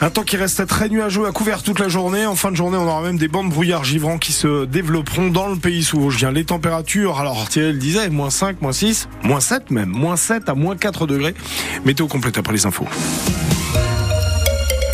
Un temps qui reste très nuageux à couvert toute la journée. En fin de journée, on aura même des bandes brouillard givrants qui se développeront dans le pays sous Vosgien. Les températures, alors Thierry le disait, moins 5, moins 6, moins 7 même, moins 7 à moins 4 degrés. Météo complète après les infos.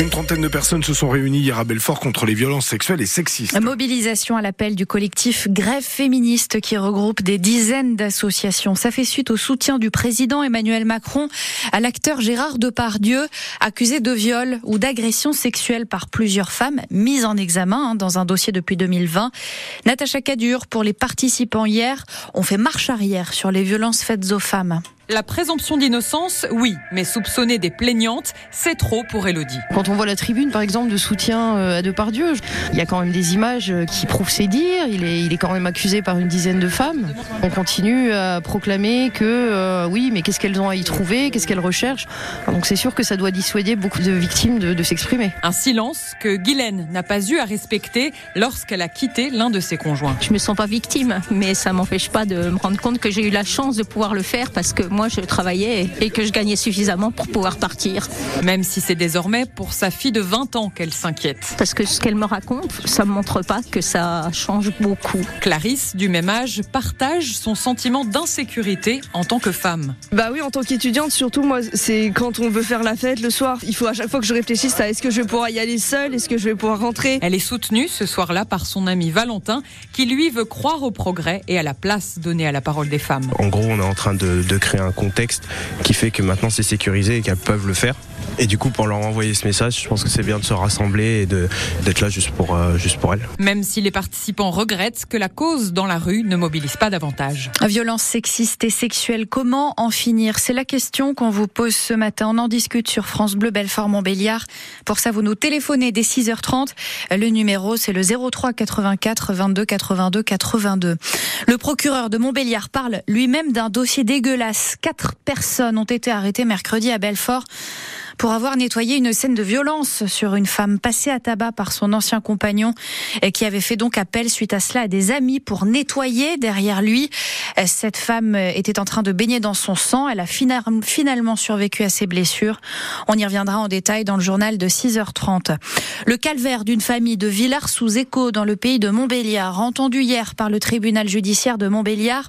Une trentaine de personnes se sont réunies hier à Belfort contre les violences sexuelles et sexistes. Mobilisation à l'appel du collectif Grève féministe qui regroupe des dizaines d'associations. Ça fait suite au soutien du président Emmanuel Macron à l'acteur Gérard Depardieu, accusé de viol ou d'agression sexuelle par plusieurs femmes mises en examen hein, dans un dossier depuis 2020. Natacha Cadur, pour les participants hier, ont fait marche arrière sur les violences faites aux femmes. La présomption d'innocence, oui, mais soupçonner des plaignantes, c'est trop pour Elodie. Quand on voit la tribune, par exemple, de soutien euh, à Depardieu, il y a quand même des images euh, qui prouvent ses dires. Il est, il est quand même accusé par une dizaine de femmes. On continue à proclamer que, euh, oui, mais qu'est-ce qu'elles ont à y trouver, qu'est-ce qu'elles recherchent? Donc c'est sûr que ça doit dissuader beaucoup de victimes de, de s'exprimer. Un silence que Guylaine n'a pas eu à respecter lorsqu'elle a quitté l'un de ses conjoints. Je me sens pas victime, mais ça m'empêche pas de me rendre compte que j'ai eu la chance de pouvoir le faire parce que moi je travaillais et que je gagnais suffisamment pour pouvoir partir. Même si c'est désormais pour sa fille de 20 ans qu'elle s'inquiète. Parce que ce qu'elle me raconte, ça me montre pas que ça change beaucoup. Clarisse, du même âge, partage son sentiment d'insécurité en tant que femme. Bah oui, en tant qu'étudiante, surtout moi, c'est quand on veut faire la fête le soir, il faut à chaque fois que je réfléchisse à est-ce que je vais pouvoir y aller seule, est-ce que je vais pouvoir rentrer. Elle est soutenue ce soir-là par son ami Valentin, qui lui veut croire au progrès et à la place donnée à la parole des femmes. En gros, on est en train de, de créer un contexte qui fait que maintenant c'est sécurisé et qu'elles peuvent le faire. Et du coup, pour leur envoyer ce message, je pense que c'est bien de se rassembler et d'être là juste pour, euh, juste pour elles. Même si les participants regrettent que la cause dans la rue ne mobilise pas davantage. Violence sexiste et sexuelle, comment en finir? C'est la question qu'on vous pose ce matin. On en discute sur France Bleu Belfort Montbéliard. Pour ça, vous nous téléphonez dès 6h30. Le numéro, c'est le 03 84 22 82 82. Le procureur de Montbéliard parle lui-même d'un dossier dégueulasse. Quatre personnes ont été arrêtées mercredi à Belfort pour avoir nettoyé une scène de violence sur une femme passée à tabac par son ancien compagnon et qui avait fait donc appel suite à cela à des amis pour nettoyer derrière lui. Cette femme était en train de baigner dans son sang. Elle a finalement survécu à ses blessures. On y reviendra en détail dans le journal de 6h30. Le calvaire d'une famille de Villars sous écho dans le pays de Montbéliard, entendu hier par le tribunal judiciaire de Montbéliard.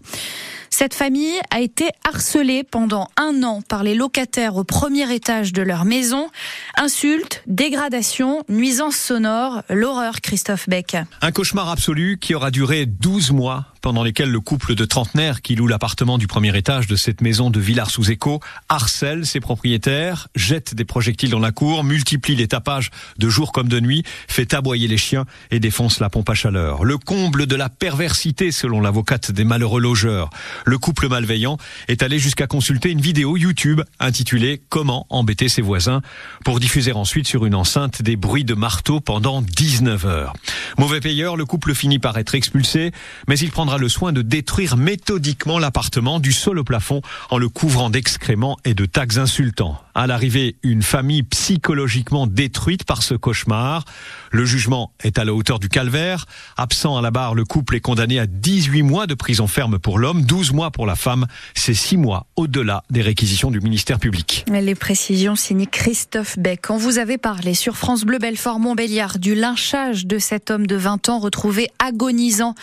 Cette famille a été harcelée pendant un an par les locataires au premier étage de leur maison. Insultes, dégradations, nuisances sonores, l'horreur, Christophe Beck. Un cauchemar absolu qui aura duré 12 mois pendant lesquels le couple de trentenaires qui loue l'appartement du premier étage de cette maison de Villars-sous-Écho harcèle ses propriétaires, jette des projectiles dans la cour, multiplie les tapages de jour comme de nuit, fait aboyer les chiens et défonce la pompe à chaleur. Le comble de la perversité selon l'avocate des malheureux logeurs. Le couple malveillant est allé jusqu'à consulter une vidéo YouTube intitulée Comment embêter ses voisins pour diffuser ensuite sur une enceinte des bruits de marteau pendant 19 heures. Mauvais payeur, le couple finit par être expulsé, mais il prendra le soin de détruire méthodiquement l'appartement du sol au plafond en le couvrant d'excréments et de tags insultants. À l'arrivée, une famille psychologiquement détruite par ce cauchemar. Le jugement est à la hauteur du calvaire. Absent à la barre, le couple est condamné à 18 mois de prison ferme pour l'homme, 12 mois pour la femme. C'est 6 mois au-delà des réquisitions du ministère public. Les précisions signées Christophe Beck. On vous avait parlé sur France Bleu Belfort Montbéliard du lynchage de cet homme de 20 ans retrouvé agonisant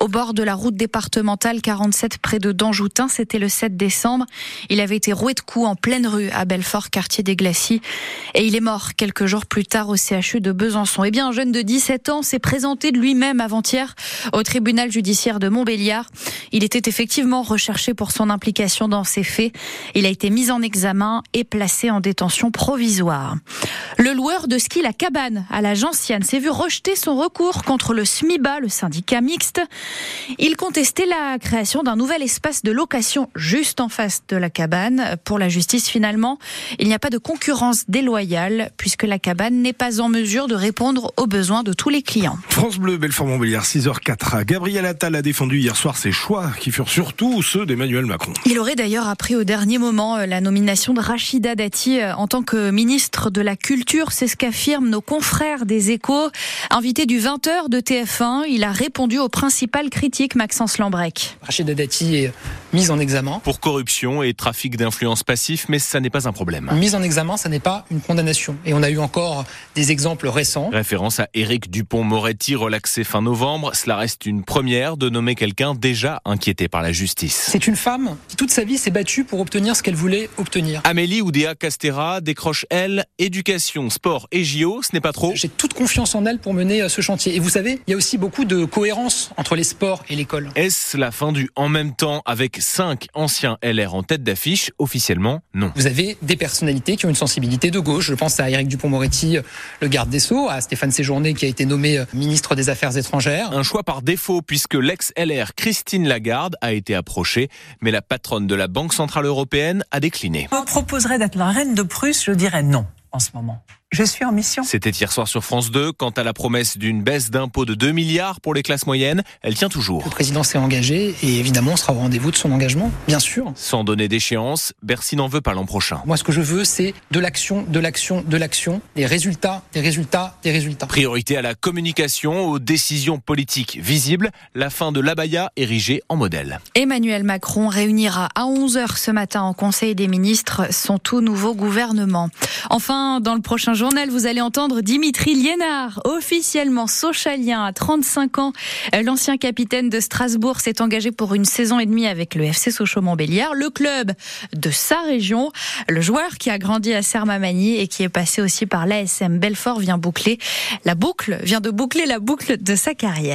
au bord de la route départementale 47 près de Danjoutin. C'était le 7 décembre. Il avait été roué de coups en pleine rue à Belfort, quartier des Glacis. Et il est mort quelques jours plus tard au CHU de Besançon. Eh bien, un jeune de 17 ans s'est présenté de lui-même avant-hier au tribunal judiciaire de Montbéliard. Il était effectivement recherché pour son implication dans ces faits. Il a été mis en examen et placé en détention provisoire. Le loueur de ski La Cabane à la Gentiane s'est vu rejeter son recours contre le SMIBA, le syndicat mixte. Il contestait la création d'un nouvel espace de location juste en face de la cabane. Pour la justice, finalement, il n'y a pas de concurrence déloyale puisque la cabane n'est pas en mesure de répondre aux besoins de tous les clients. France Bleu, Belfort-Montbéliard, 6h04. Gabriel Attal a défendu hier soir ses choix qui furent surtout ceux d'Emmanuel Macron. Il aurait d'ailleurs appris au dernier moment la nomination de Rachida Dati en tant que ministre de la Culture culture, c'est ce qu'affirment nos confrères des échos. Invité du 20h de TF1, il a répondu aux principales critiques, Maxence Lambrec. Rachid Dati est mis en examen. Pour corruption et trafic d'influence passif, mais ça n'est pas un problème. Mise en examen, ça n'est pas une condamnation. Et on a eu encore des exemples récents. Référence à Éric Dupont-Moretti, relaxé fin novembre. Cela reste une première de nommer quelqu'un déjà inquiété par la justice. C'est une femme qui toute sa vie s'est battue pour obtenir ce qu'elle voulait obtenir. Amélie Oudéa Castera décroche, elle, éducation, sport et JO. Ce n'est pas trop. J'ai toute confiance en elle pour mener euh, ce chantier. Et vous savez, il y a aussi beaucoup de cohérence entre les sports et l'école. Est-ce la fin du en même temps avec cinq anciens LR en tête d'affiche Officiellement, non. Vous avez des personnalités qui ont une sensibilité de gauche. Je pense à Éric Dupont-Moretti, le garde des Sceaux, à Stéphane Séjourné qui a été nommé euh, ministre des Affaires étrangères. Un choix par défaut puisque l'ex-LR Christine Lagarde a été approchée, mais la patronne de la Banque Centrale Européenne a décliné. On proposerait d'être la reine de Prusse, je dirais non en ce moment. Je suis en mission. C'était hier soir sur France 2. Quant à la promesse d'une baisse d'impôts de 2 milliards pour les classes moyennes, elle tient toujours. Le président s'est engagé et évidemment on sera au rendez-vous de son engagement, bien sûr. Sans donner d'échéance, Bercy n'en veut pas l'an prochain. Moi ce que je veux c'est de l'action, de l'action, de l'action, des résultats, des résultats, des résultats. Priorité à la communication, aux décisions politiques visibles, la fin de l'abaya érigée en modèle. Emmanuel Macron réunira à 11h ce matin en Conseil des ministres son tout nouveau gouvernement. Enfin, dans le prochain jour, journal, vous allez entendre Dimitri Liénard, officiellement sochalien à 35 ans. L'ancien capitaine de Strasbourg s'est engagé pour une saison et demie avec le FC Sochaux-Montbéliard, le club de sa région. Le joueur qui a grandi à Sermamani et qui est passé aussi par l'ASM Belfort vient boucler la boucle, vient de boucler la boucle de sa carrière.